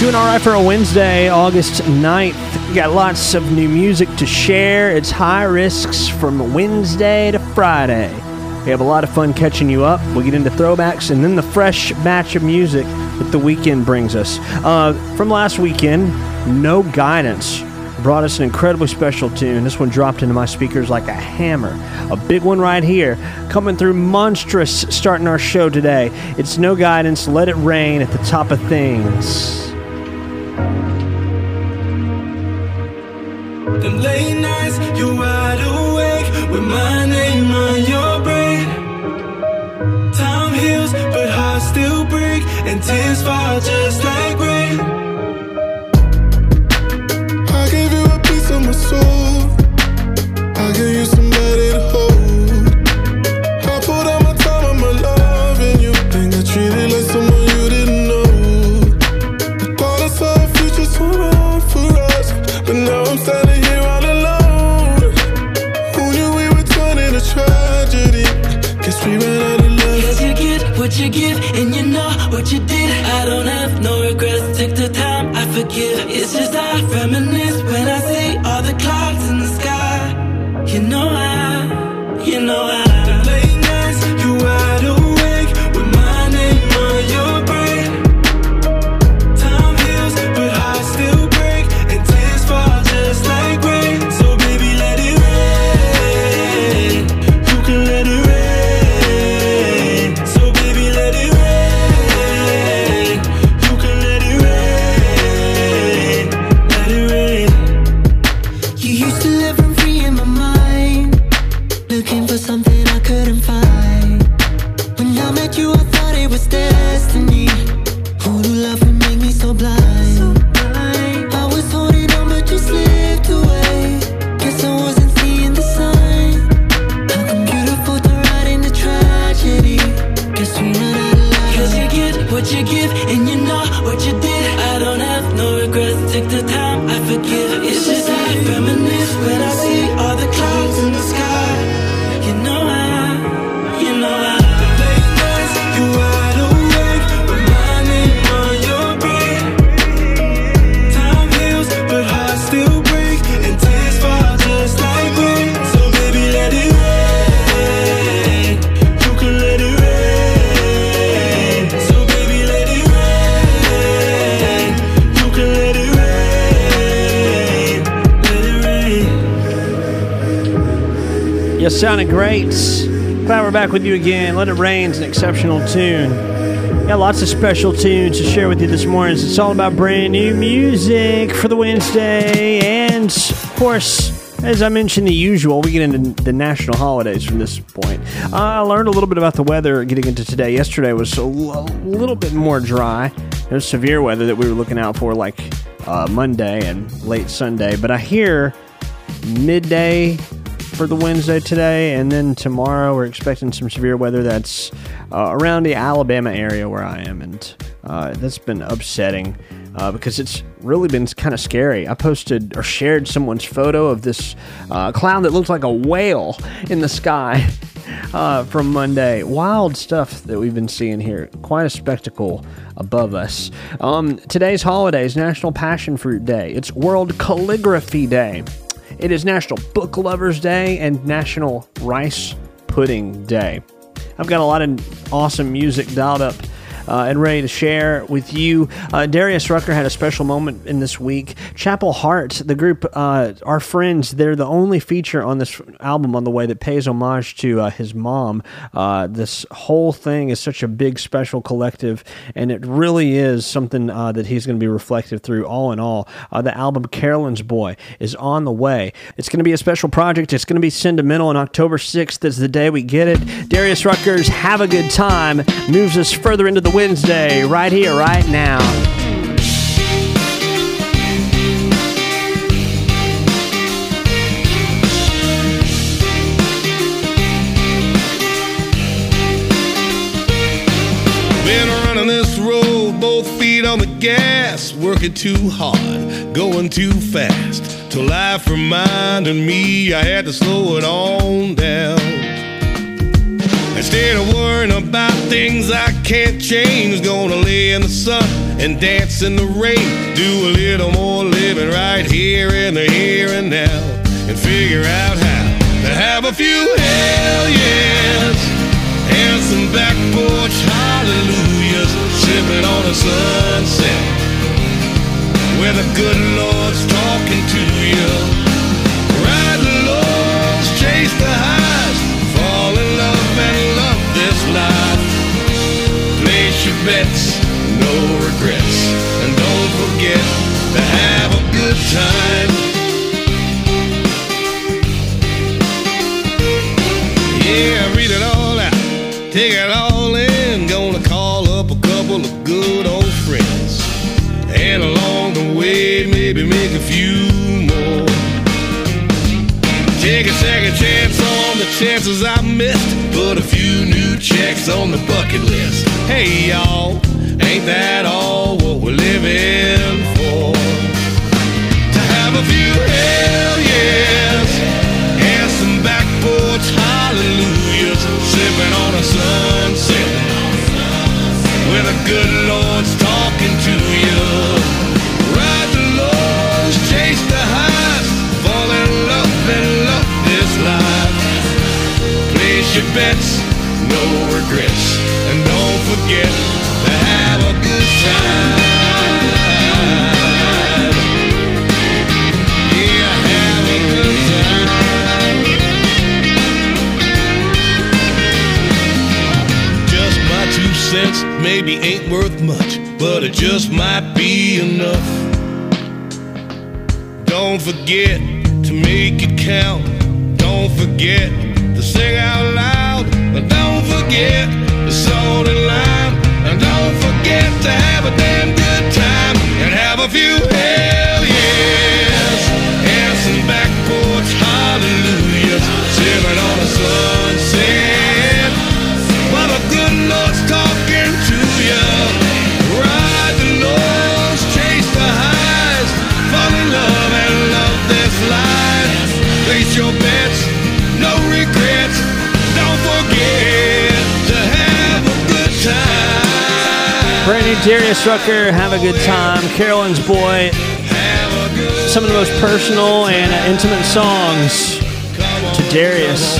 Doing all right for a Wednesday, August 9th. We got lots of new music to share. It's high risks from Wednesday to Friday. We have a lot of fun catching you up. We'll get into throwbacks and then the fresh batch of music that the weekend brings us. Uh, from last weekend, No Guidance brought us an incredibly special tune. This one dropped into my speakers like a hammer. A big one right here, coming through monstrous, starting our show today. It's No Guidance, Let It Rain at the top of things. Them late nights, you're wide awake with my name on your brain. Time heals, but hearts still break, and tears fall just like rain. Sounded. Glad we're back with you again. Let It Rain's an exceptional tune. Got lots of special tunes to share with you this morning. It's all about brand new music for the Wednesday. And, of course, as I mentioned, the usual, we get into the national holidays from this point. Uh, I learned a little bit about the weather getting into today. Yesterday was a little bit more dry. It was severe weather that we were looking out for, like uh, Monday and late Sunday. But I hear midday for the Wednesday today, and then tomorrow we're expecting some severe weather that's uh, around the Alabama area where I am, and uh, that's been upsetting uh, because it's really been kind of scary. I posted or shared someone's photo of this uh, cloud that looks like a whale in the sky. Uh, from Monday. Wild stuff that we've been seeing here. Quite a spectacle above us. Um, today's holidays National Passion Fruit Day. It's World Calligraphy Day. It is National Book Lovers Day and National Rice Pudding Day. I've got a lot of awesome music dialed up uh, and ready to share with you. Uh, Darius Rucker had a special moment in this week. Chapel Hart, the group, uh, our friends, they're the only feature on this album on the way that pays homage to uh, his mom. Uh, this whole thing is such a big, special collective, and it really is something uh, that he's going to be reflective through all in all. The album Carolyn's Boy is on the way. It's going to be a special project. It's going to be sentimental, and October 6th is the day we get it. Darius Rucker's Have a Good Time moves us further into the Wednesday right here, right now. Been running this road, both feet on the gas, working too hard, going too fast. Till life reminded me I had to slow it on down. Instead of worrying about things I can't change, gonna lay in the sun and dance in the rain. Do a little more living right here in the here and now, and figure out how to have a few hell yes and some back porch hallelujahs, sipping on a sunset where the good Lord's talking to you. Bets, no regrets, and don't forget to have a good time. Yeah, read it all out, take it all in. Gonna call up a couple of good old friends, and along the way, maybe make a few more. Take a second chance on the chances I missed. but a few checks on the bucket list. Hey y'all, ain't that all what we're living for? To have a few hell yes and some back porch hallelujahs, sipping on a sunset where the good Lord's talking to you. Ride the lows, chase the highs, fall in love and love this life. Place your bets, no regrets, and don't forget to have a good time. Yeah, have a good time. Just my two cents maybe ain't worth much, but it just might be enough. Don't forget to make it count. Don't forget the salt and lime. And don't forget to have a damn good time. And have a few time. Brand new Darius Rucker, Have a Good Time. Carolyn's Boy, some of the most personal and intimate songs to Darius.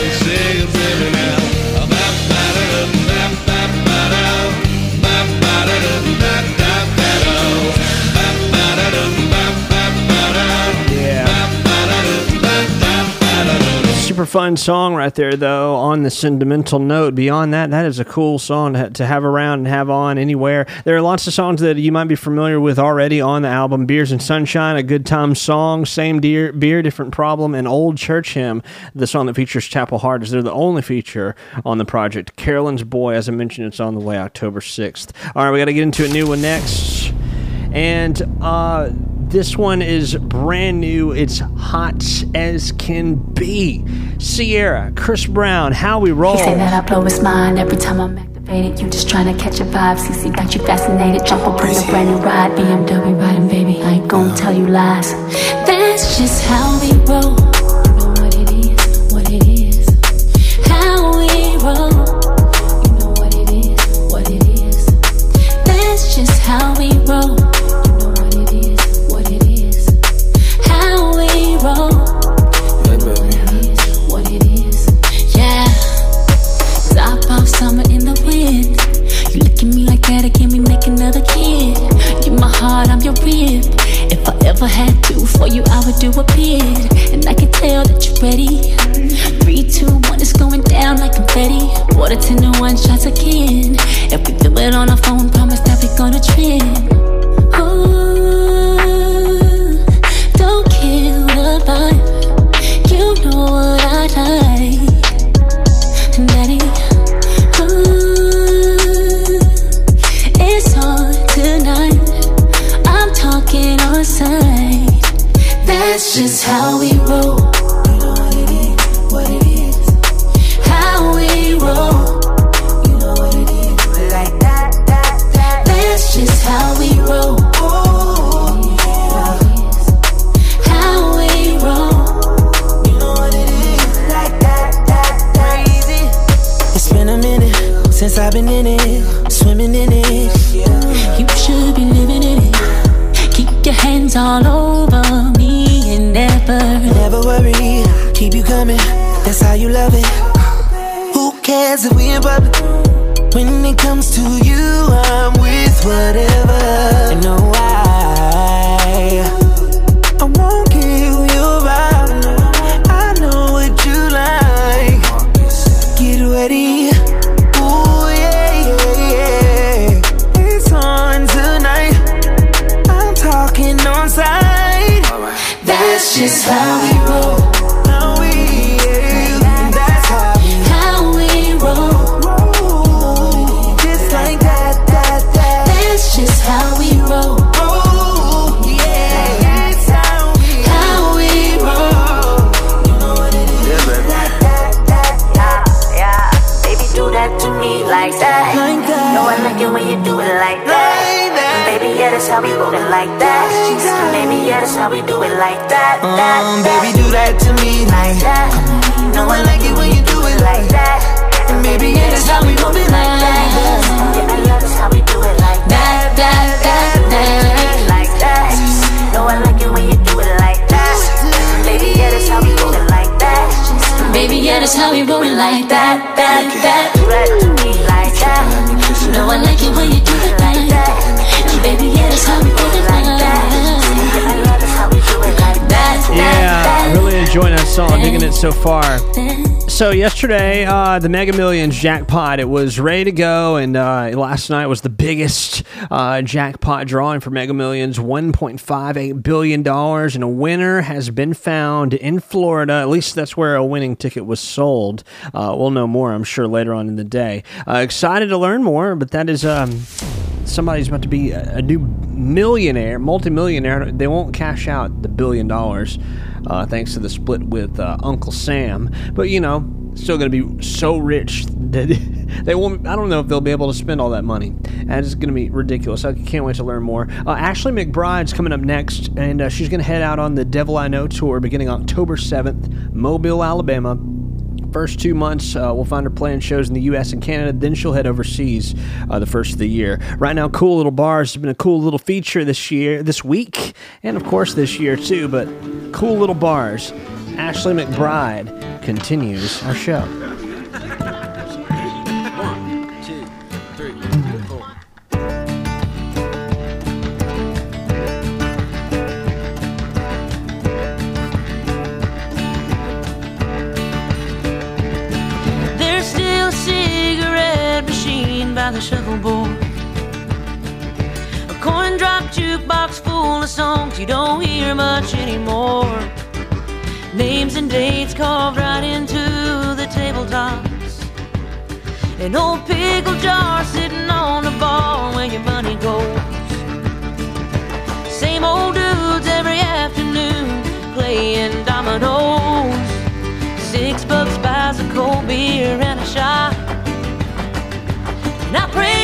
Super fun song right there, though, on the sentimental note. Beyond that, that is a cool song to, have around and have on anywhere. There are lots of songs that you might be familiar with already on the album Beers and Sunshine, a good time song, Same deer, Beer, Different Problem, and Old Church Hymn, the song that features Chapel Harders. They're the only feature on the project. Carolyn's Boy, as I mentioned, it's on the way October 6th. All right, we got to get into a new one next. And uh, this one is brand new. It's hot as can be. Ciara, Chris Brown, How We Roll. He say that I blow his mind every time I'm activated. You just trying to catch a vibe. CC got you fascinated. Jump up on a brand new ride. BMW riding, baby. I ain't gonna tell you lies. That's just how we roll. Your rib. If I ever had to for you, I would do a bid. And I can tell that you're ready. Three, two, one, it's going down like confetti. Water ten to one shots again. If we do it on our phone, promise that we're gonna trend. Ooh, don't kill the vibe. So far. So yesterday, uh, the Mega Millions jackpot it was ready to go, and uh, last night was the biggest uh, jackpot drawing for Mega Millions, one point five eight billion dollars, and a winner has been found in Florida. At least that's where a winning ticket was sold. Uh, we'll know more, I'm sure, later on in the day. Uh, excited to learn more, but that is. Um, somebody's about to be a, a new millionaire, multimillionaire. They won't cash out the billion dollars uh, thanks to the split with uh, Uncle Sam. But you know, still going to be so rich that they won't. I don't know if they'll be able to spend all that money. And it's going to be ridiculous. I can't wait to learn more. Uh, Ashley McBryde's coming up next, and uh, she's going to head out on the Devil I Know tour beginning October 7th, Mobile, Alabama. First two months, uh, we'll find her playing shows in the U.S. and Canada. Then she'll head overseas uh, the first of the year. Right now, Cool Little Bars has been a cool little feature this year, this week, and of course this year too. But Cool Little Bars, Ashley McBryde continues our show. By the shuffleboard. A coin drop jukebox full of songs you don't hear much anymore. Names and dates carved right into the tabletops. An old pickle jar sitting on the bar where your money goes. Same old dudes every afternoon playing dominoes. And I pray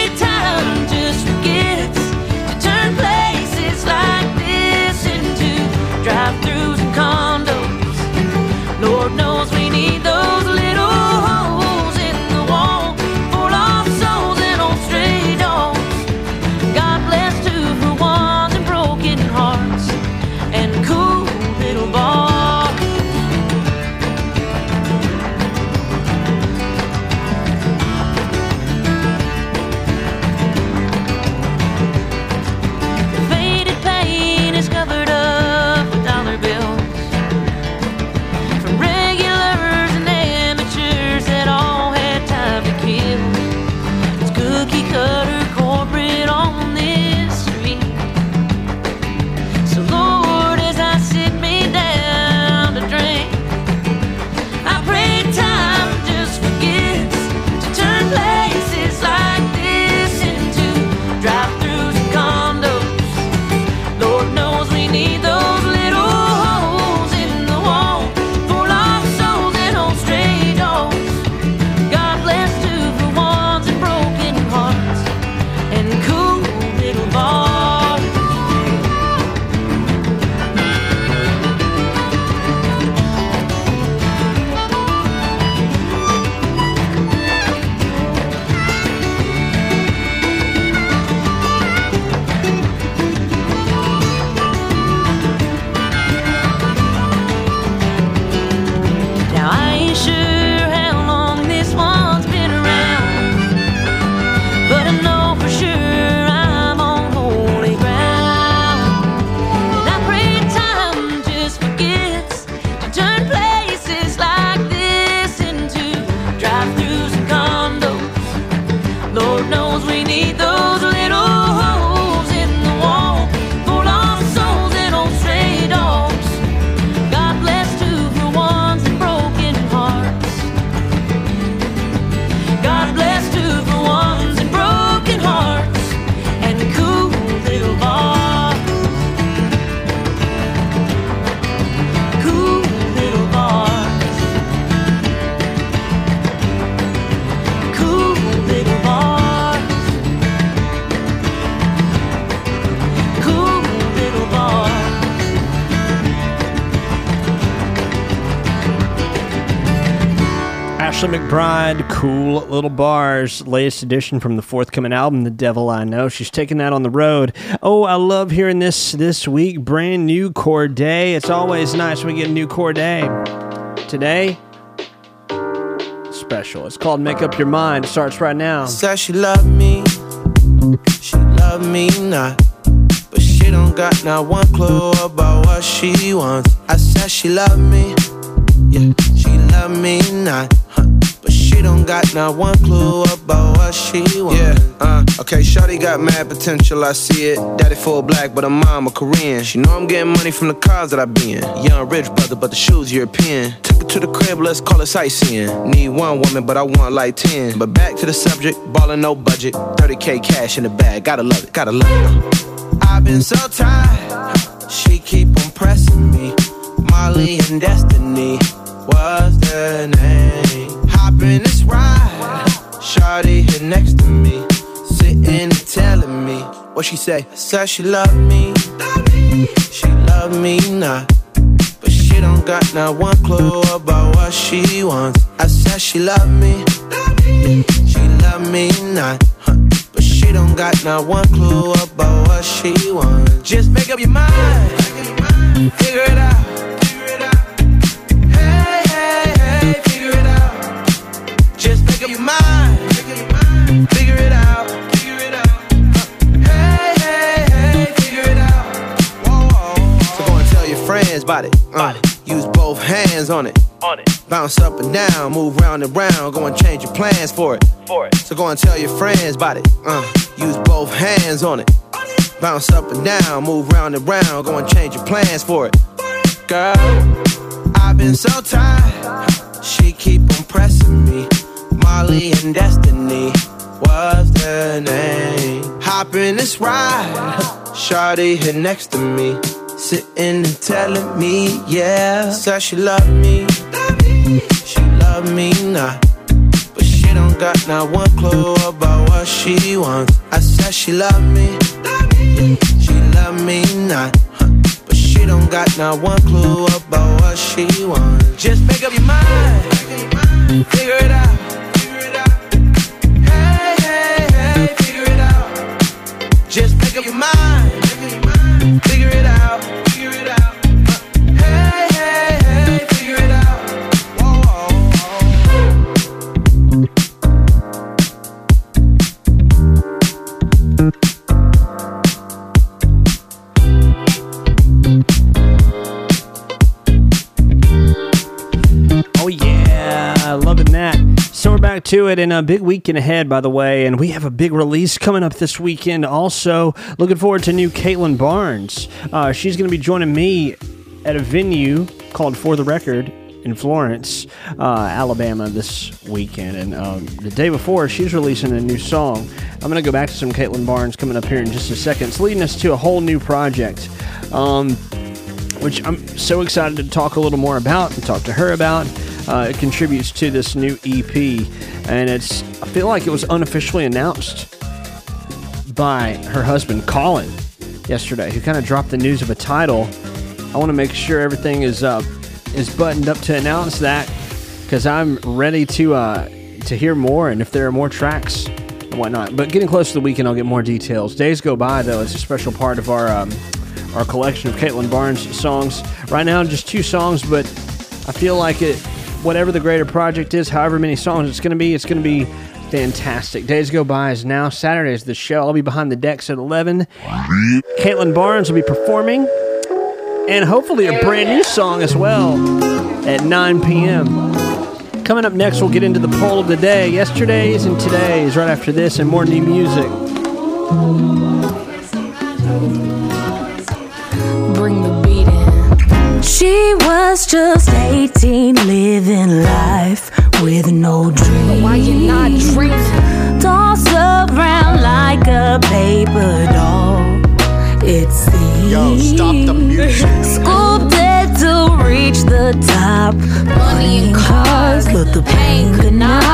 little bars, latest edition from the forthcoming album, The Devil I Know. She's taking that on the road. Oh, I love hearing this this week. Brand new Cordae. It's always nice when we get a new Cordae. Today, special. It's called Make Up Your Mind. It starts right now. Said she love me, she love me not. But she don't got not one clue about what she wants. I said she love me, yeah, she love me not. Don't got not one clue about what she wants. Yeah, uh, okay, Shorty got mad potential, I see it. Daddy full black, but her mom a Korean. She know I'm getting money from the cars that I be in. Young rich brother, but the shoes European. Took her to the crib, let's call it sightseeing. Need one woman, but I want like 10. But back to the subject, ballin' no budget. 30k cash in the bag, gotta love it, gotta love it. I've been so tired, she keep on pressing me. Molly and Destiny was the name. Hop in this ride, Shawty here next to me, sitting and telling me what she say. Said she love me, she love me not. But she don't got not one clue about what she wants. I said she love me, she love me not. But she don't got not one clue about what she wants. Just make up your mind, figure it out. It. Uh, use both hands on it. On it. Bounce up and down, move round and round. Go and change your plans for it. For it. So go and tell your friends about it. Uh, use both hands on it. Bounce up and down, move round and round. Go and change your plans for it. Girl, I've been so tired. She keep on pressing me. Molly and Destiny was the name. Hop in this ride. Shawty here next to me. Sitting and telling me, yeah. Said she love me. She love me not. But she don't got not one clue about what she wants. I said she love me. She love me not. But she don't got not one clue about what she wants. Just make up your mind. Figure it out. Up your mind. To it, and a big weekend ahead, by the way, and we have a big release coming up this weekend. Also, looking forward to new Caitlin Barnes. Uh, she's going to be joining me at a venue called For the Record in Florence, uh, Alabama, this weekend. And um, the day before, she's releasing a new song. I'm going to go back to some Caitlin Barnes coming up here in just a second. It's leading us to a whole new project. Um, which I'm so excited to talk a little more about and talk to her about. Uh, it contributes to this new EP, and it's I feel like it was unofficially announced by her husband Colin yesterday, who kind of dropped the news of a title. I want to make sure everything is uh, is buttoned up to announce that because I'm ready to uh, to hear more and if there are more tracks and whatnot. But getting close to the weekend, I'll get more details. Days go by though; it's a special part of our um, our collection of Caitlin Barnes songs. Right now, just two songs, but I feel like it. Whatever the greater project is, however many songs it's going to be, it's going to be fantastic. Days go by is now Saturday is the show. I'll be behind the decks at eleven. Caitlin Barnes will be performing, and hopefully a brand new song as well at 9 p.m. Coming up next, we'll get into the poll of the day, yesterday's and today's, right after this, and more new music. She was just 18, living life with no dream. Why you not dreaming? Toss around like a paper doll. It seems. Yo, stop the music. Sculpted to reach the top. Money and cars, but the pain could not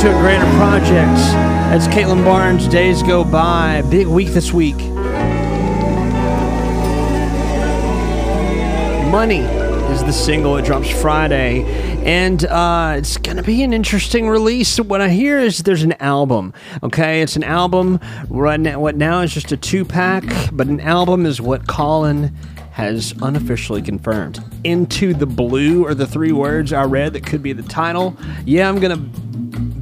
to a greater project. That's Caitlin Barnes. Days go by. Big week this week. Money is the single. It drops Friday, and uh, it's gonna be an interesting release. What I hear is there's an album. Okay, it's an album. Right now, what now is just a two pack, but an album is what Colin has unofficially confirmed. Into the Blue are the three words I read that could be the title. Yeah, I'm gonna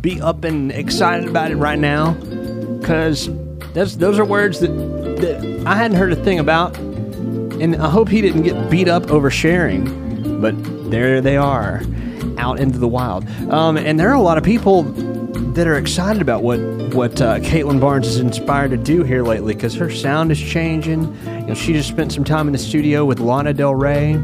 be up and excited about it right now because those are words that, that I hadn't heard a thing about, and I hope he didn't get beat up over sharing. But there they are, out into the wild, um, and there are a lot of people that are excited about what what uh, Caitlin Barnes is inspired to do here lately because her sound is changing. You know, she just spent some time in the studio with Lana Del Rey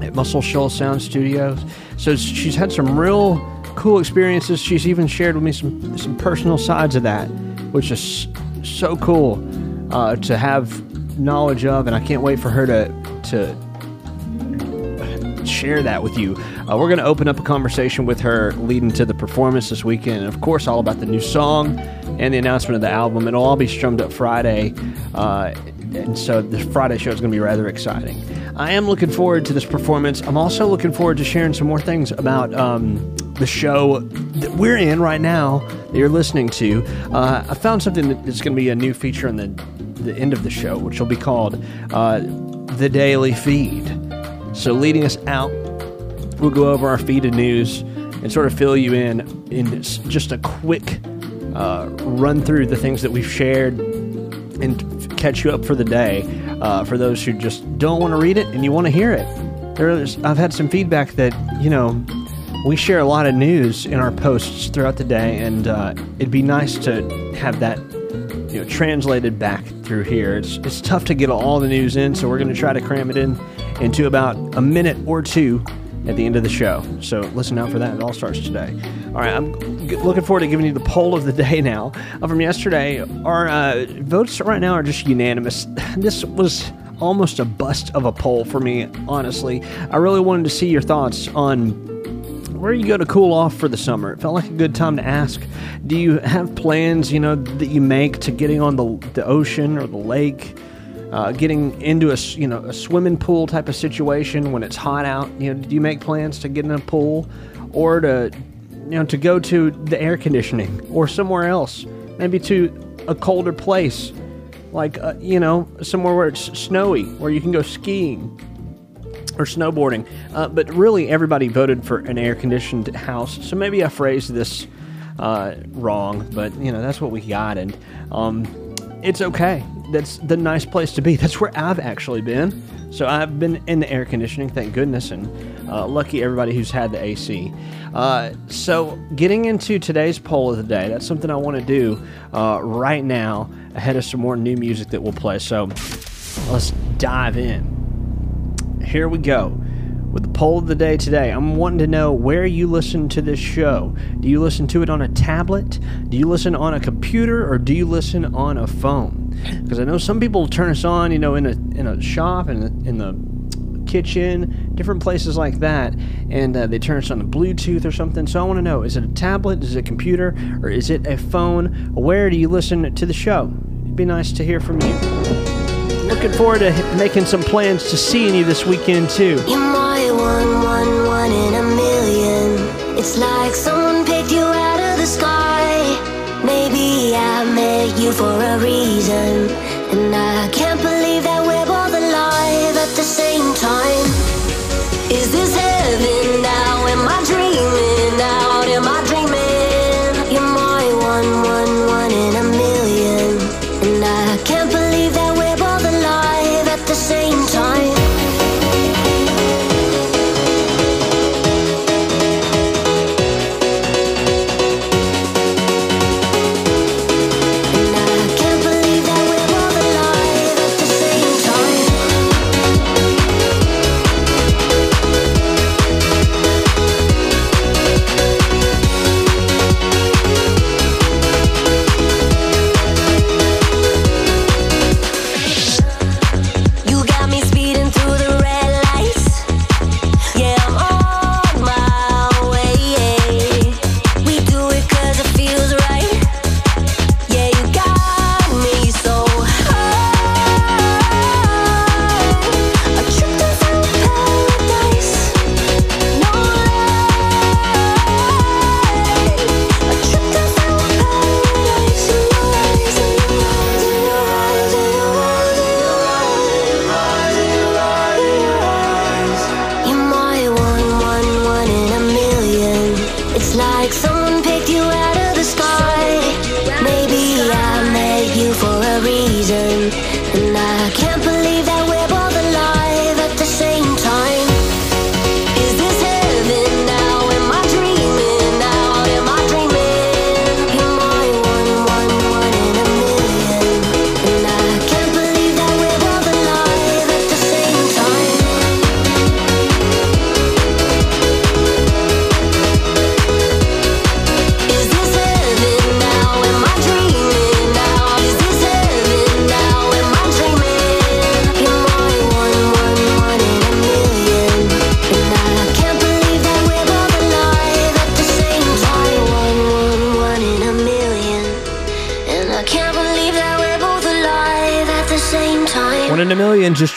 at Muscle Shoals Sound Studios, so she's had some real cool experiences. She's even shared with me some some personal sides of that, which is so cool uh, to have knowledge of, and I can't wait for her to to share that with you. Uh, we're going to open up a conversation with her leading to the performance this weekend, and of course, all about the new song and the announcement of the album. It'll all be strummed up Friday, uh, and so the Friday show is going to be rather exciting. I am looking forward to this performance. I'm also looking forward to sharing some more things about um, the show that we're in right now that you're listening to. Uh, I found something that's going to be a new feature in the the end of the show, which will be called uh, the Daily Feed. So, leading us out, we'll go over our feed of news and sort of fill you in in just a quick uh, run through the things that we've shared and catch you up for the day. Uh, for those who just don't want to read it and you want to hear it, there's I've had some feedback that you know we share a lot of news in our posts throughout the day, and uh, it'd be nice to have that you know translated back through here. It's it's tough to get all the news in, so we're going to try to cram it in into about a minute or two at the end of the show. So listen out for that. It all starts today. All right, I'm looking forward to giving you the poll of the day now uh, from yesterday. Our uh, votes right now are just unanimous. This was almost a bust of a poll for me, honestly. I really wanted to see your thoughts on where you go to cool off for the summer. It felt like a good time to ask. Do you have plans, you know, that you make to getting on the, the ocean or the lake? Uh, getting into a you know a swimming pool type of situation when it's hot out. You know, do you make plans to get in a pool, or to you know to go to the air conditioning or somewhere else, maybe to a colder place, like uh, you know somewhere where it's snowy, where you can go skiing or snowboarding. Uh, but really, everybody voted for an air conditioned house. So maybe I phrased this uh, wrong, but you know that's what we got, and um, it's okay. That's the nice place to be. That's where I've actually been. So I've been in the air conditioning, thank goodness, and uh, lucky everybody who's had the AC. Uh, so getting into today's poll of the day, that's something I want to do uh, right now ahead of some more new music that we'll play. So let's dive in here we go with the poll of the day today. I'm wanting to know where you listen to this show. Do you listen to it on a tablet? Do you listen on a computer or do you listen on a phone? Because I know some people turn us on, you know, in a in a shop in the, in the kitchen, different places like that, and uh, they turn us on the Bluetooth or something. So I want to know: is it a tablet? Is it a computer? Or is it a phone? Where do you listen to the show? It'd be nice to hear from you looking forward to making some plans to seeing you this weekend too. You're my one, one, one in a million. It's like someone picked you out of the sky. Maybe I met you for a reason,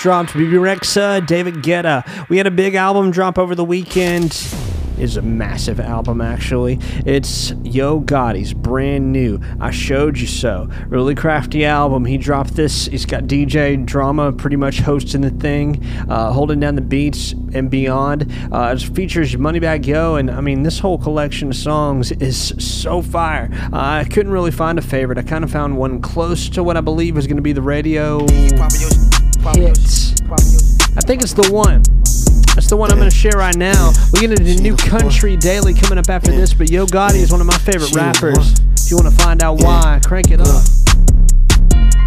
dropped. Bebe Rexha, David Guetta. We had a big album drop over the weekend. Is a massive album actually. It's Yo Gotti's brand new. I showed you so. Really crafty album. He dropped this. He's got DJ Drama pretty much hosting the thing, uh, holding down the beats and beyond. Uh, it features Moneybag Yo, and I mean this whole collection of songs is so fire. Uh, I couldn't really find a favorite. I kind of found one close to what I believe is going to be the radio I think it's the one. That's the one I'm going to share right now. We get into new country daily coming up after this, but Yo Gotti is one of my favorite rappers. If you want to find out why, crank it up.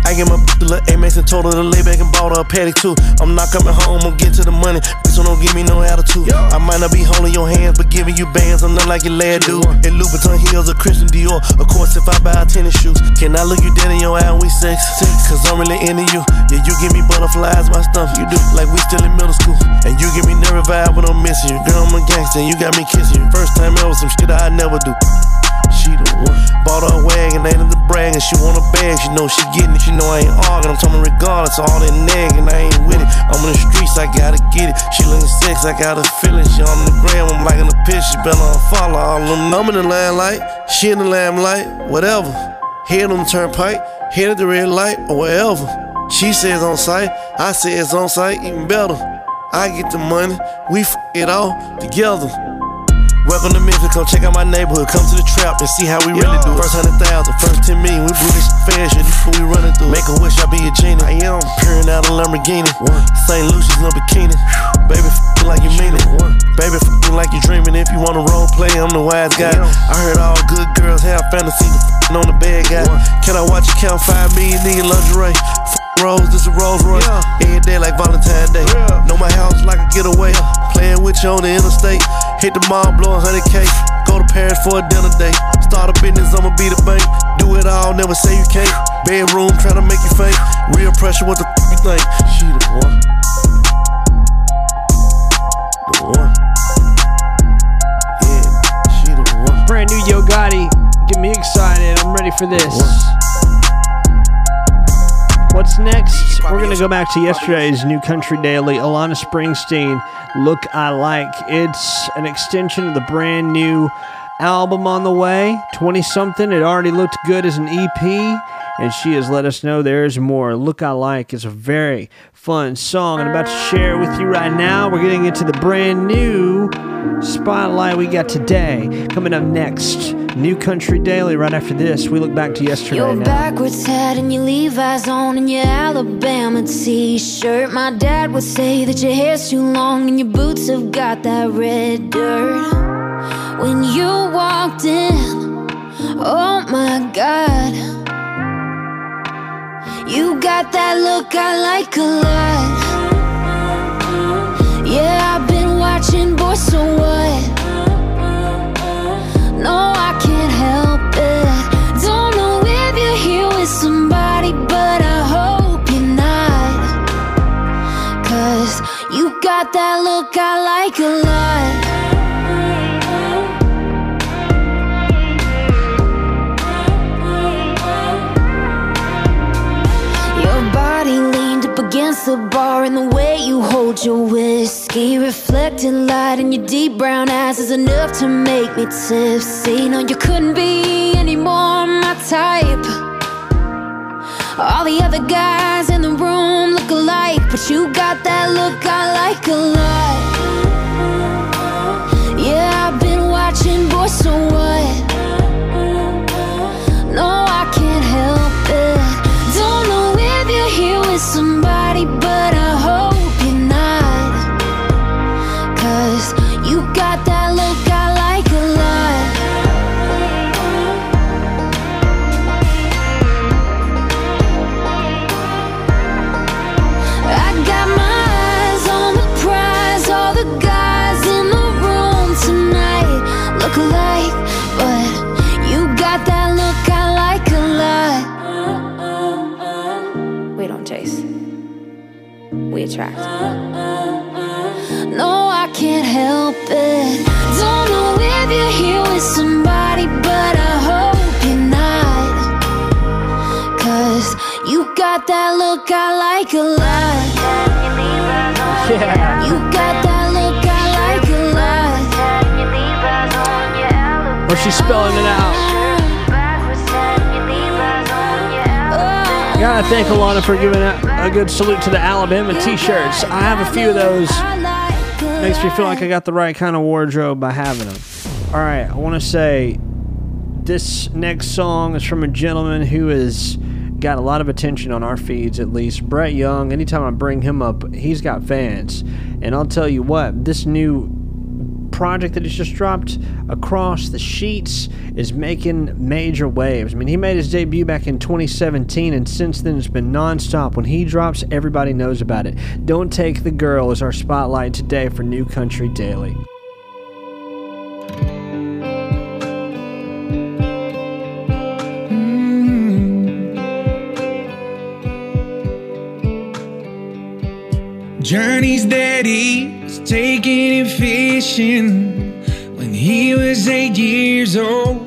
I get my b- little Amex and told her to lay back and bought her a paddock too. I'm not coming home, I'm getting to the money. Bitch, don't give me no attitude. I might not be holding your hands, but giving you bands. I'm not like your lad dude. And Louboutin heels or Christian Dior. Of course, if I buy tennis shoes, can I look you dead in your eye and we sex? Cause I'm really into you. Yeah, you give me butterflies, my stuff. You do like we still in middle school. And you give me nerve vibe when I'm missing you. Girl, I'm a gangster, and you got me kissing you. First time ever, some shit I never do. She the one. Bought her a wagon, ain't in the brag, and she want a bag. She know she getting it, she know I ain't arguing. I'm talking regardless, of all that nagging, I ain't with it. I'm in the streets, I gotta get it. She looking sex, I got a feeling. She on the gram, I'm liking the pitch, she better unfollow all them. I'm in the limelight, she in the lamplight, whatever. Head on the turnpike, head at the red light, or wherever. She says on site, I say it's on site, even better. I get the money, we f it all together. Welcome to Memphis, come check out my neighborhood. Come to the trap and see how we really do. it. First hundred thousand, first ten million, we blew this fast shit before we running through. Make a wish, I be a genie. I am peering out a Lamborghini. St. Lucia's no bikini. Baby, f like you mean it. Baby, f like you dreaming. If you wanna role play, I'm the wise guy. I heard all good girls have fantasies on the bad guy. Can I watch you count five million in lingerie? F- Rose, this a Rolls Royce. Every day like Valentine's Day. Know my house like a getaway. Playing with you on the interstate. Hit the mall, blow a hundred K. Go to Paris for a dinner date. Start a business, I'ma be the bank. Do it all, never say you can't. Bedroom, tryna make you faint. Real pressure, what the f you think? She the one. The one. Yeah, she the one. Brand new Yo Gotti. Get me excited. I'm ready for this. What's next? We're going to go back to yesterday's New Country Daily. Alana Springsteen, Look I Like. It's an extension of the brand new album on the way. 20 something. It already looked good as an EP, and she has let us know there's more. Look I Like is a very fun song I'm about to share with you right now. We're getting into the brand new spotlight we got today. Coming up next, New Country Daily. Right after this, we look back to yesterday. Your now. backwards hat and your Levi's on and your Alabama t-shirt. My dad would say that your hair's too long and your boots have got that red dirt. When you walked in, oh my God, you got that look I like a lot. Yeah, I've been watching, boy, so what? No, I can't help it. Don't know if you're here with somebody, but I hope you're not. Cause you got that look I like a lot. The bar, and the way you hold your whiskey, reflecting light in your deep brown eyes, is enough to make me tipsy. No, you couldn't be any more my type. All the other guys in the room look alike, but you got that look I like a lot. Contract. No, I can't help it. Don't know if you're here with somebody, but I hope you're not. Cause you got that look I like a lot. Yeah. You got that look I like a lot. Or she's spelling it out. Gotta thank Alana for giving a, a good salute to the Alabama t-shirts. I have a few of those. Makes me feel like I got the right kind of wardrobe by having them. All right, I want to say this next song is from a gentleman who has got a lot of attention on our feeds, at least. Brett Young. Anytime I bring him up, he's got fans. And I'll tell you what, this new project that he's just dropped across the sheets is making major waves. I mean, he made his debut back in 2017, and since then it's been nonstop. When he drops, everybody knows about it. Don't Take the Girl is our spotlight today for New Country Daily. Mm-hmm. Johnny's daddy taking him fishing when he was eight years old.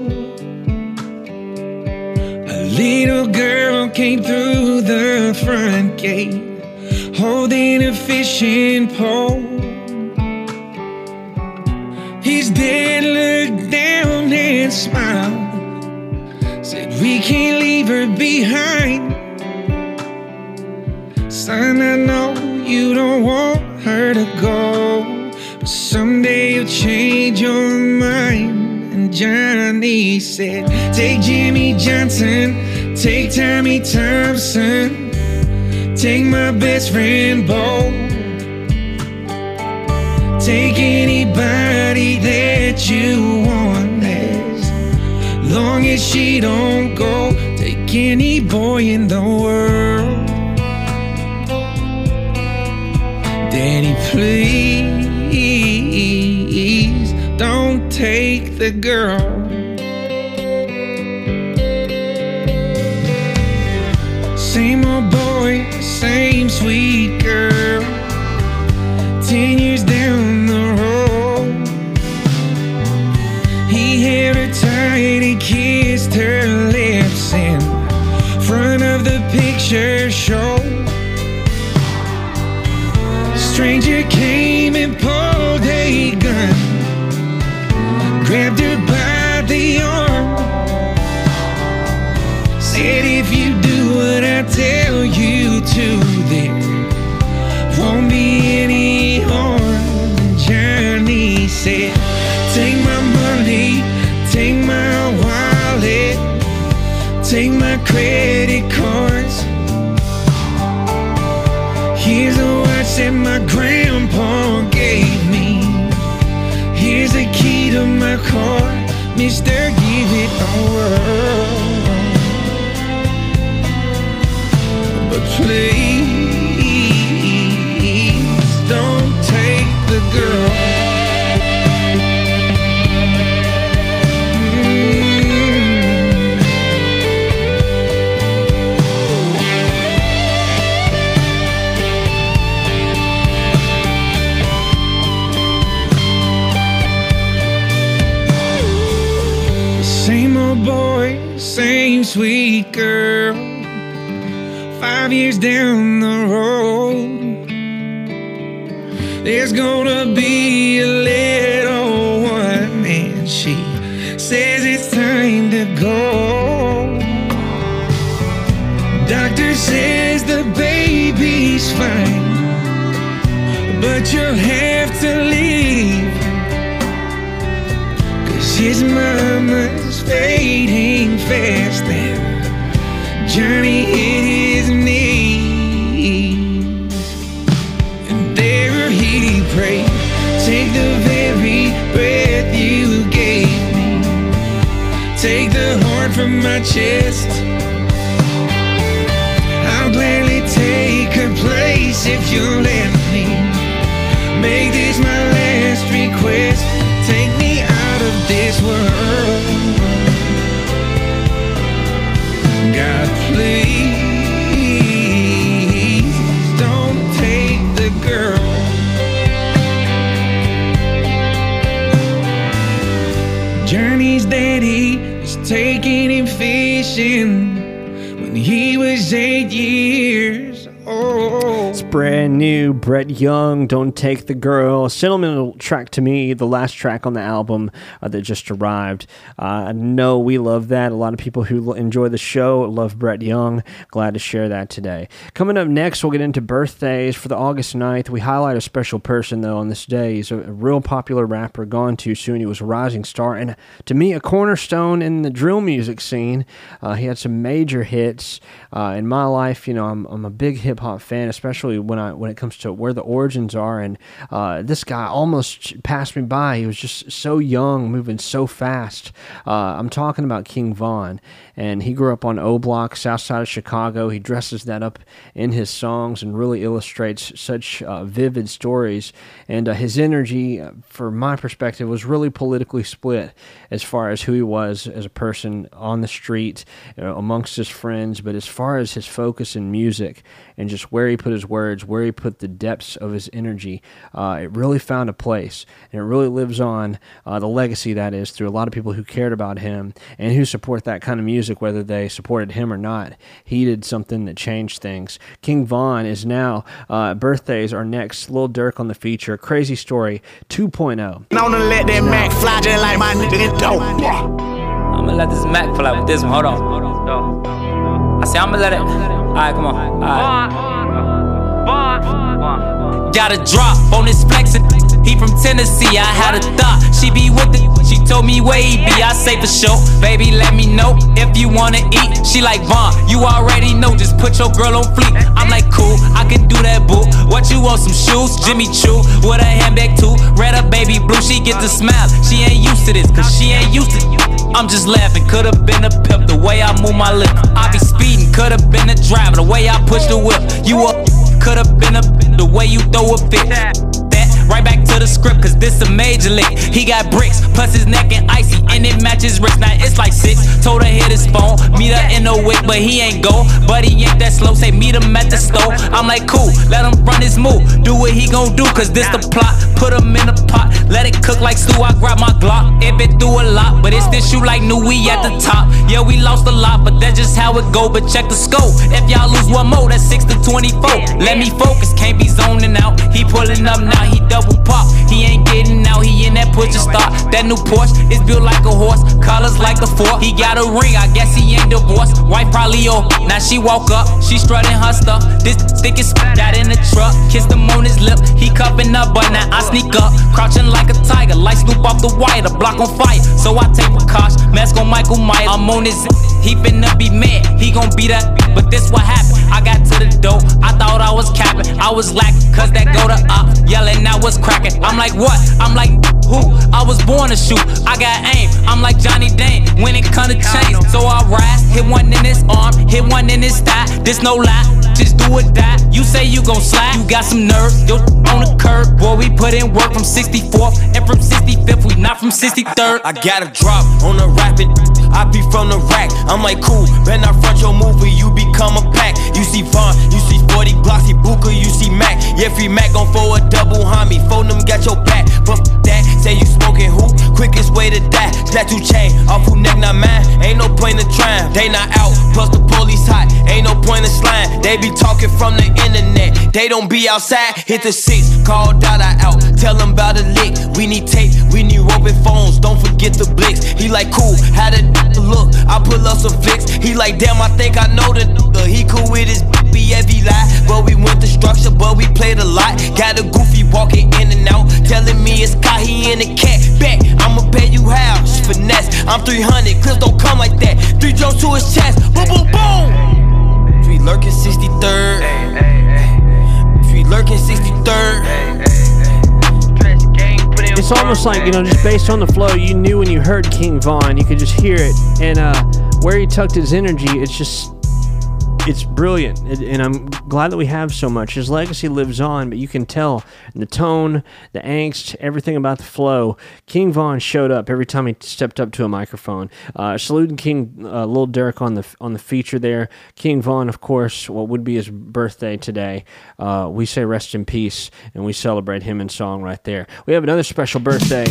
A little girl came through the front gate holding a fishing pole. His dad looked down and smiled, said, We can't leave her behind. Johnny said, Take Jimmy Johnson, take Tommy Thompson, take my best friend Bo, take anybody that you want as long as she don't go. Take any boy in the world. Daddy, please don't take the girl. Credit cards. Here's a watch that my grandpa gave me. Here's the key to my car, Mister. Give it a whirl. But please sweet girl. Five years down the road, there's gonna be a little one, and she says it's time to go. Doctor says the baby's fine, but you'll have to leave. Cause his mama's fading fast Johnny in his knees And there he prayed Take the very breath you gave me. Take the heart from my chest. I'll gladly take her place if you'll let me. Make this my last request. Take me out of this world. God, please Brett Young, Don't Take the Girl. Sentimental track to me, the last track on the album uh, that just arrived. Uh, know we love that. A lot of people who enjoy the show love Brett Young. Glad to share that today. Coming up next, we'll get into birthdays for the August 9th. We highlight a special person, though, on this day. He's a, a real popular rapper, gone too soon. He was a rising star, and to me, a cornerstone in the drill music scene. Uh, he had some major hits uh, in my life. You know, I'm, I'm a big hip hop fan, especially when I when it comes to where the origins are. And uh, this guy almost passed me by. He was just so young, moving so fast. Uh, I'm talking about King Von, and he grew up on O Block, south side of Chicago. He dresses that up in his songs and really illustrates such uh, vivid stories. And uh, his energy, uh, from my perspective, was really politically split as far as who he was as a person on the street, you know, amongst his friends. But as far as his focus in music and just where he put his words, where he put the depths of his energy, uh, it really found a place. And it really lives on, uh, the legacy that is, through a lot of people who cared about him and who support that kind of music, whether they supported him or not. He did something that changed things. King Von is now, uh, birthdays are next. Lil Durk on the feature. Crazy Story oh. 2.0. Known to let that Mac fly just like my nigga dope. I'ma let this Mac fly with this one. Hold on. I say I'ma let it. Alright, come on. Alright. Got a drop on this flexin'. He from Tennessee. I had a thought she be with it. She told me where he be. I say for sure. Baby, let me know if you wanna eat. She like Von. You already know. Just put your girl on fleek. I'm like cool. I can do that, boo. What you want? Some shoes? Jimmy Choo with a handbag too. Red up, baby blue. She get the smile. She ain't used to this, cause she ain't used to. I'm just laughing, could've been a pimp the way I move my lips. I be speeding, could've been a driver the way I push the whip. You up, could've been a the way you throw a fit. Right back to the script, cause this a major lick. He got bricks, plus his neck and icy, and it matches wrist. Now it's like six. Told her hit his phone, meet her in the wick, but he ain't go. But he ain't that slow, say meet him at the store. I'm like, cool, let him run his move. Do what he gon' do, cause this the plot. Put him in a pot, let it cook like stew. I grab my Glock, it been through a lot, but it's this shoe like new, we at the top. Yeah, we lost a lot, but that's just how it go. But check the scope. If y'all lose one more, that's 6 to 24. Let me focus, can't be zoning out. He pulling up now, he double pop. He ain't getting out, he in that push to start. That new Porsche is built like a horse, colors like a fork. He got a ring, I guess he ain't divorced. Wife probably old. Now she woke up, she strutting her stuff. This stick is got in the truck, kissed him on his lip. He cupping up, but now I sneak up, crouching like a tiger, like Snoop off the wire, the block on fire. So I take precaution, mask on Michael Myers. I'm on his, he finna be mad, he gon' be that. But this what happened. I got to the door, I thought I was capping, I was lacking, cause that go to up, yelling I was cracking. I'm like, what? I'm like, who? I was born to shoot, I got aim. I'm like Johnny Dang when it come to chains. So I rise, hit one in his arm, hit one in his thigh. This no lie, just do or die. You say you gon' slide, you got some nerve, yo on the curb. Boy, we put in work from 64th and from 65th, we not from 63rd. I got a drop on the rapid. I be from the rack. I'm like cool, better not front your movie. You become a pack. You see Von, you see 40 Glossy Booker, you see Mac. Yeah, free Mac gon' for a double homie. Phone them, got your back. But that, say you smoking who? Quickest way to die. Tattoo chain, off who neck not mine. Ain't no point in trying. They not out, plus the police hot. Ain't no point in slime. They be talking from the internet. They don't be outside. Hit the six, call Dada out. Tell them about a lick. We need tape, we need roving phones. Don't forget the blicks. He like cool, how the look? I pull up some flicks. He like damn, I think I know the nigga. He cool with his be heavy lie. But we went the structure, but we played a lot. Got a goofy walking in and out, telling me it's car, he in a cat. Back, I'ma pay you house. Finesse, I'm 300. Clips don't come like that. Three jumps to his chest. Boom, boom, boom. Three lurking 63rd. Three lurking 63rd. It's almost like, you know, just based on the flow, you knew when you heard King Von, you could just hear it. And uh, where he tucked his energy, it's just, it's brilliant. And I'm glad that we have so much. His legacy lives on, but you can tell the tone, the angst, everything about the flow. King Von showed up every time he stepped up to a microphone. Uh, saluting King uh, Lil Durk on the on the feature there. King Von, of course, what would be his birthday today. Uh, we say rest in peace, and we celebrate him in song right there. We have another special birthday.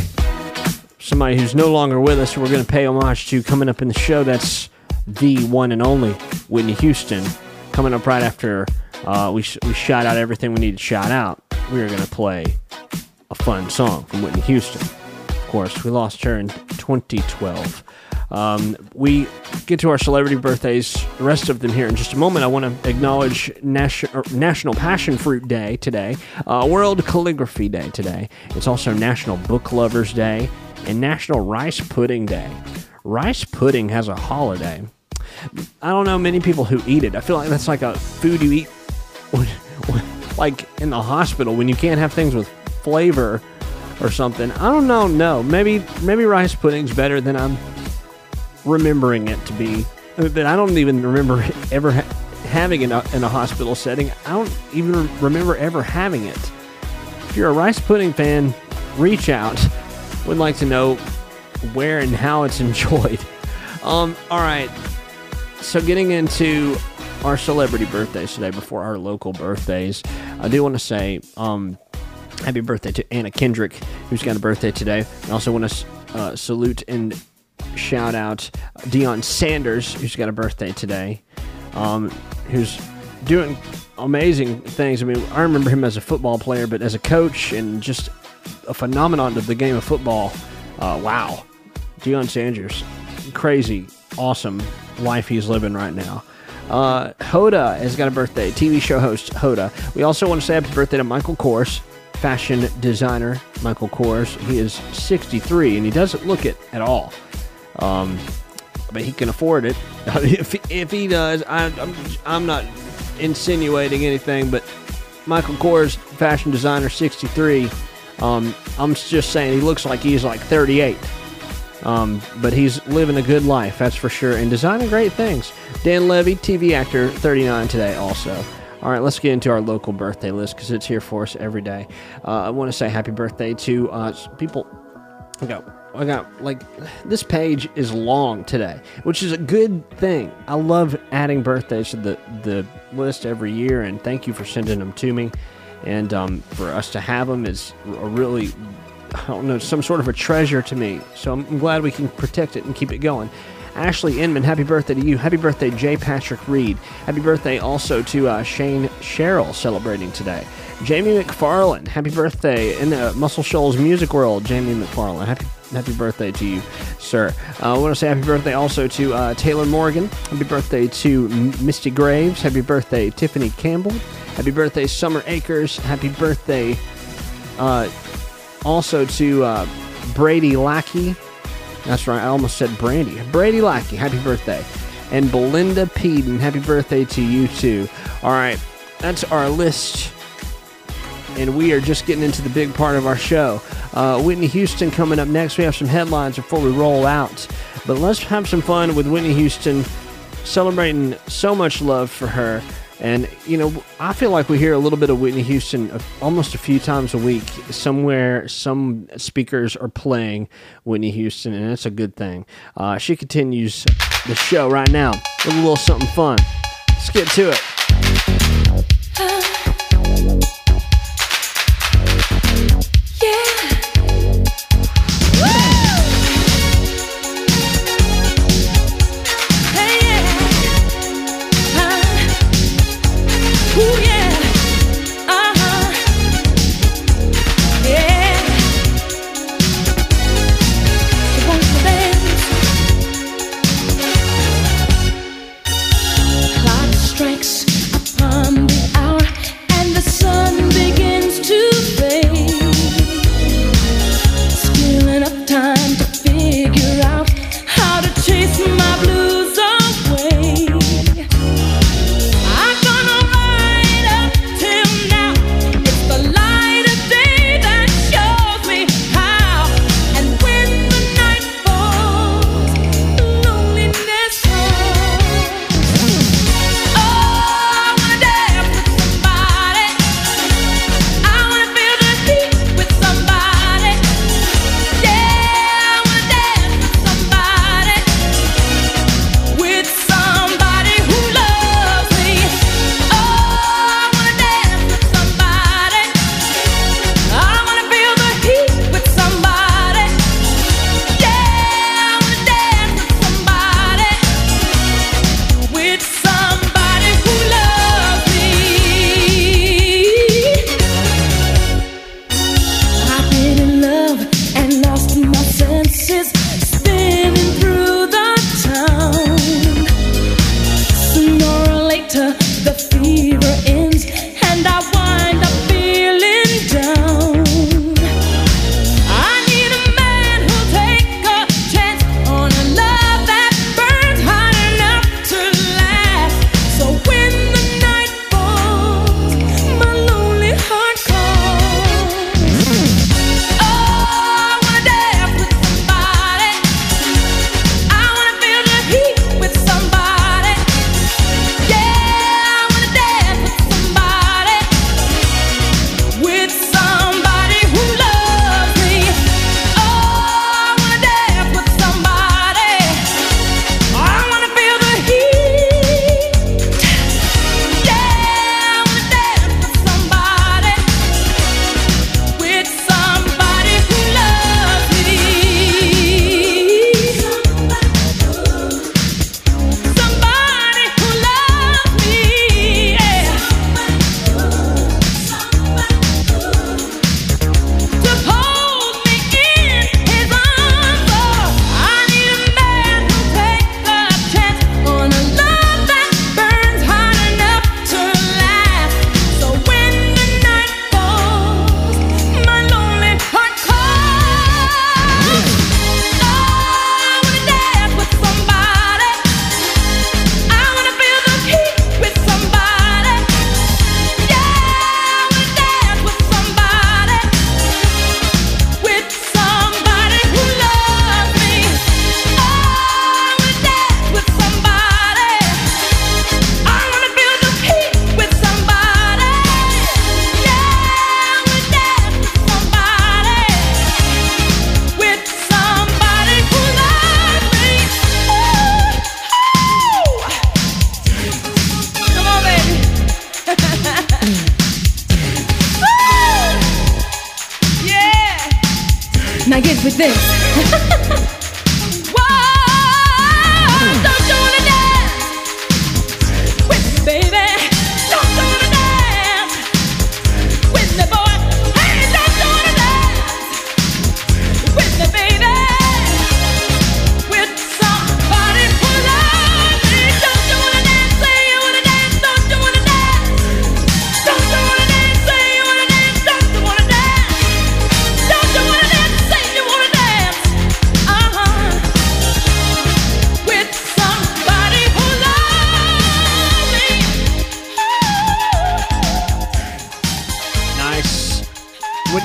somebody who's no longer with us, we're going to pay homage to coming up in the show. That's the one and only Whitney Houston. Coming up right after uh, we, sh- we shot out everything we need to shout out, we are going to play a fun song from Whitney Houston. Of course, we lost her in 2012. Um, we get to our celebrity birthdays, the rest of them here in just a moment. I want to acknowledge Nas- er, National Passion Fruit Day today, uh, World Calligraphy Day today. It's also National Book Lovers Day and National Rice Pudding Day. Rice pudding has a holiday. I don't know many people who eat it. I feel like that's like a food you eat, like in the hospital when you can't have things with flavor or something. I don't know. No, maybe maybe rice pudding's better than I'm remembering it to be. Uh, that I don't even remember ever ha- having it a, in a hospital setting. I don't even remember ever having it. If you're a rice pudding fan, reach out. Would like to know where and how it's enjoyed. Um, all right. So getting into our celebrity birthdays today before our local birthdays, I do want to say um, happy birthday to Anna Kendrick, who's got a birthday today. I also want to uh, salute and shout out Deion Sanders, who's got a birthday today, um, who's doing amazing things. I mean, I remember him as a football player, but as a coach and just a phenomenon of the game of football. Uh, wow. Deion Sanders, crazy, awesome life he's living right now. Uh, Hoda has got a birthday, TV show host Hoda. We also want to say happy birthday to Michael Kors, fashion designer Michael Kors. He is 63 and he doesn't look it at all. Um, but he can afford it. if, if he does, I, I'm, I'm not insinuating anything, but Michael Kors, fashion designer, 63. Um, I'm just saying he looks like he's like 38. Um, but he's living a good life, that's for sure, and designing great things. Dan Levy, TV actor, 39 today, also. All right, let's get into our local birthday list because it's here for us every day. Uh, I want to say happy birthday to uh, people. I got, I got like this page is long today, which is a good thing. I love adding birthdays to the the list every year, and thank you for sending them to me. And um, for us to have them is a really I don't know, some sort of a treasure to me. So I'm glad we can protect it and keep it going. Ashley Inman, happy birthday to you. Happy birthday, J. Patrick Reed. Happy birthday also to uh, Shane Sherrill celebrating today. Jamie McFarland, happy birthday in the Muscle Shoals music world. Jamie McFarland, happy happy birthday to you, sir. Uh, I want to say happy birthday also to uh, Taylor Morgan. Happy birthday to Misty Graves. Happy birthday, Tiffany Campbell. Happy birthday, Summer Akers. Happy birthday, uh, also to uh, Brady Lackey. That's right, I almost said Brandy. Brady Lackey, happy birthday. And Belinda Peden, happy birthday to you too. All right, that's our list. And we are just getting into the big part of our show. Uh, Whitney Houston coming up next. We have some headlines before we roll out. But let's have some fun with Whitney Houston, celebrating so much love for her. And, you know, I feel like we hear a little bit of Whitney Houston almost a few times a week. Somewhere, some speakers are playing Whitney Houston, and that's a good thing. Uh, she continues the show right now with a little something fun. Let's get to it.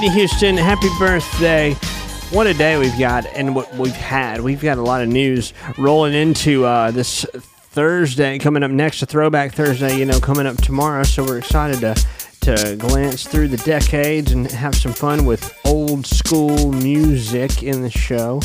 Whitney Houston, happy birthday. What a day we've got and what we've had. We've got a lot of news rolling into uh, this Thursday coming up next, a throwback Thursday, you know, coming up tomorrow. So we're excited to to glance through the decades and have some fun with old school music in the show.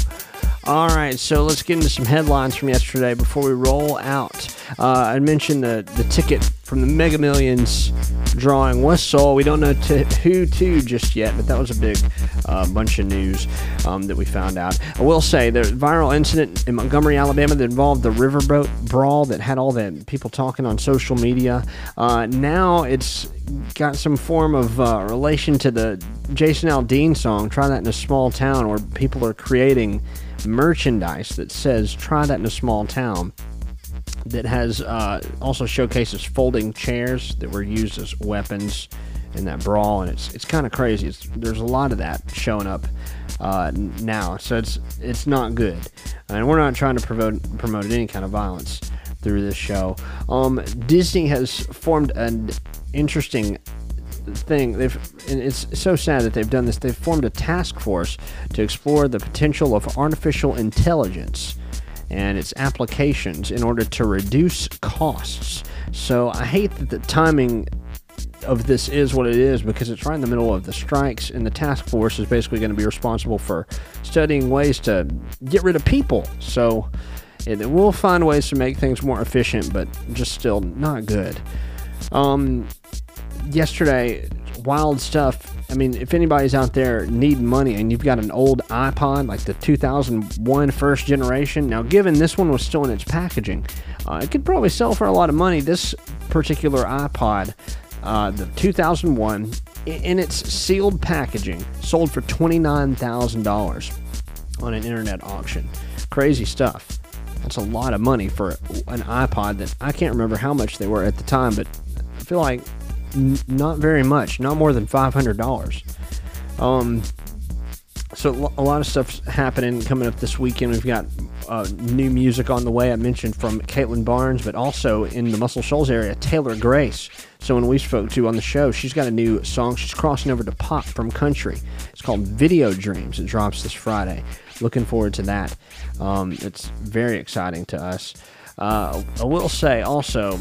All right, so let's get into some headlines from yesterday before we roll out. Uh, I mentioned the, the ticket from the Mega Millions drawing was sold. We don't know who to just yet, but that was a big uh, bunch of news um, that we found out. I will say the viral incident in Montgomery, Alabama that involved the riverboat brawl that had all the people talking on social media. Uh, now it's got some form of uh, relation to the Jason Aldean song, Try That in a Small Town, where people are creating merchandise that says try that in a small town that has uh, also showcases folding chairs that were used as weapons in that brawl and it's it's kind of crazy it's, there's a lot of that showing up uh, now so it's it's not good and we're not trying to promote promote any kind of violence through this show um, disney has formed an interesting thing. They've and it's so sad that they've done this. They've formed a task force to explore the potential of artificial intelligence and its applications in order to reduce costs. So I hate that the timing of this is what it is because it's right in the middle of the strikes, and the task force is basically going to be responsible for studying ways to get rid of people. So it will find ways to make things more efficient, but just still not good. Um, yesterday, wild stuff. I mean, if anybody's out there needing money and you've got an old iPod, like the 2001 first generation, now given this one was still in its packaging, uh, it could probably sell for a lot of money. This particular iPod, uh, the 2001, in its sealed packaging, sold for $29,000 on an internet auction. Crazy stuff. That's a lot of money for an iPod that I can't remember how much they were at the time, but I feel like Not very much, not more than five hundred dollars. Um, so a lot of stuff's happening coming up this weekend. We've got uh, new music on the way. I mentioned from Caitlin Barnes, but also in the Muscle Shoals area, Taylor Grace. Someone we spoke to on the show. She's got a new song. She's crossing over to pop from country. It's called Video Dreams. It drops this Friday. Looking forward to that. Um, it's very exciting to us. Uh, I will say also,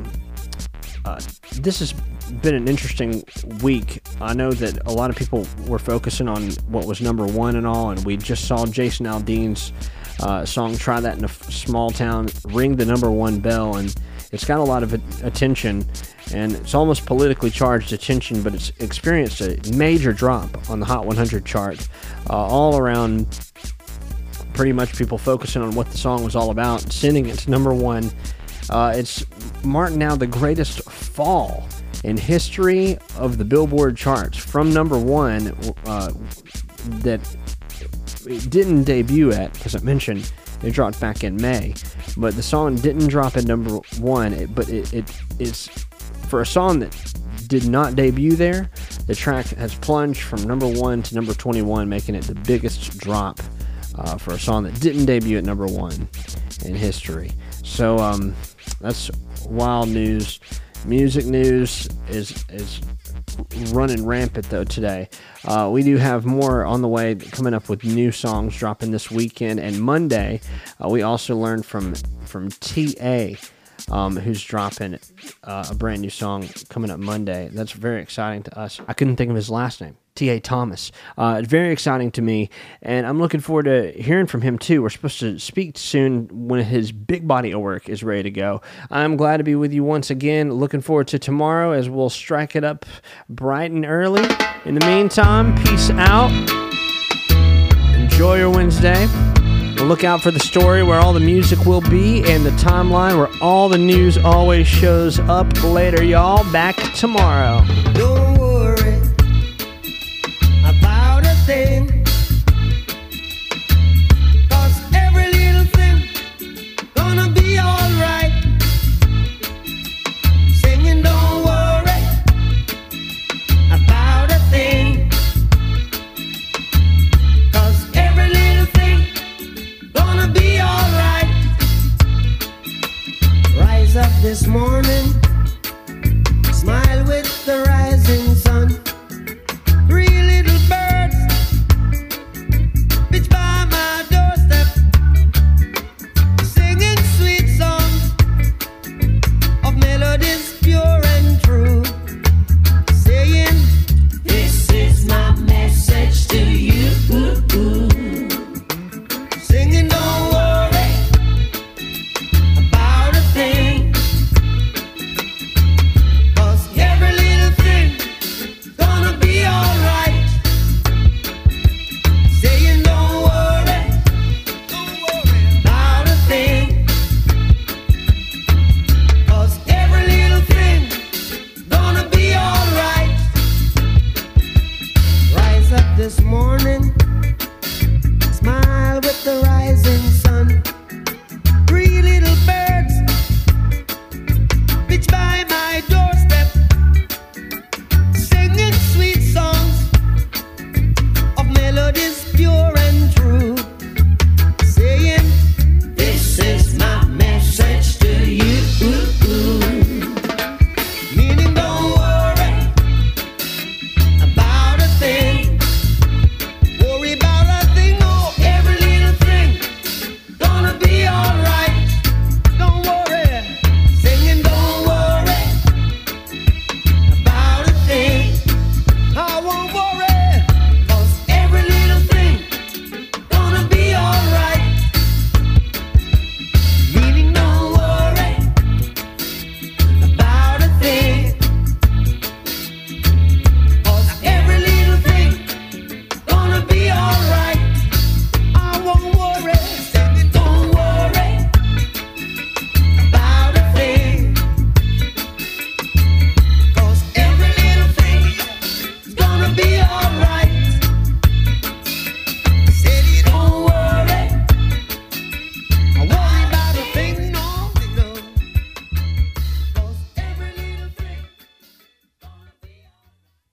uh, this has been an interesting week. I know that a lot of people were focusing on what was number one and all, and we just saw Jason Aldean's uh, song "Try That in a Small Town" ring the number one bell, and it's got a lot of attention, and it's almost politically charged attention, but it's experienced a major drop on the Hot 100 chart, uh, all around. Pretty much people focusing on what the song was all about, sending it to number one. Uh, it's marked now the greatest fall in history of the Billboard charts from number one uh, that it didn't debut at, because I mentioned it dropped back in May, but the song didn't drop at number one. but it, it is for a song that did not debut there. The track has plunged from number one to number 21, making it the biggest drop uh, for a song that didn't debut at number one in history. So um, that's wild news. Music news is is running rampant though today. Uh, we do have more on the way coming up with new songs dropping this weekend and Monday. Uh, we also learned from from TA. Um, who's dropping uh, a brand new song coming up Monday? That's very exciting to us. I couldn't think of his last name. T.A. Thomas. Uh, very exciting to me, and I'm looking forward to hearing from him too. We're supposed to speak soon when his big body of work is ready to go. I'm glad to be with you once again. Looking forward to tomorrow as we'll strike it up bright and early. In the meantime, peace out. Enjoy your Wednesday. Look out for the story where all the music will be and the timeline where all the news always shows up. Later, y'all. Back tomorrow. this morning. Smile with the right.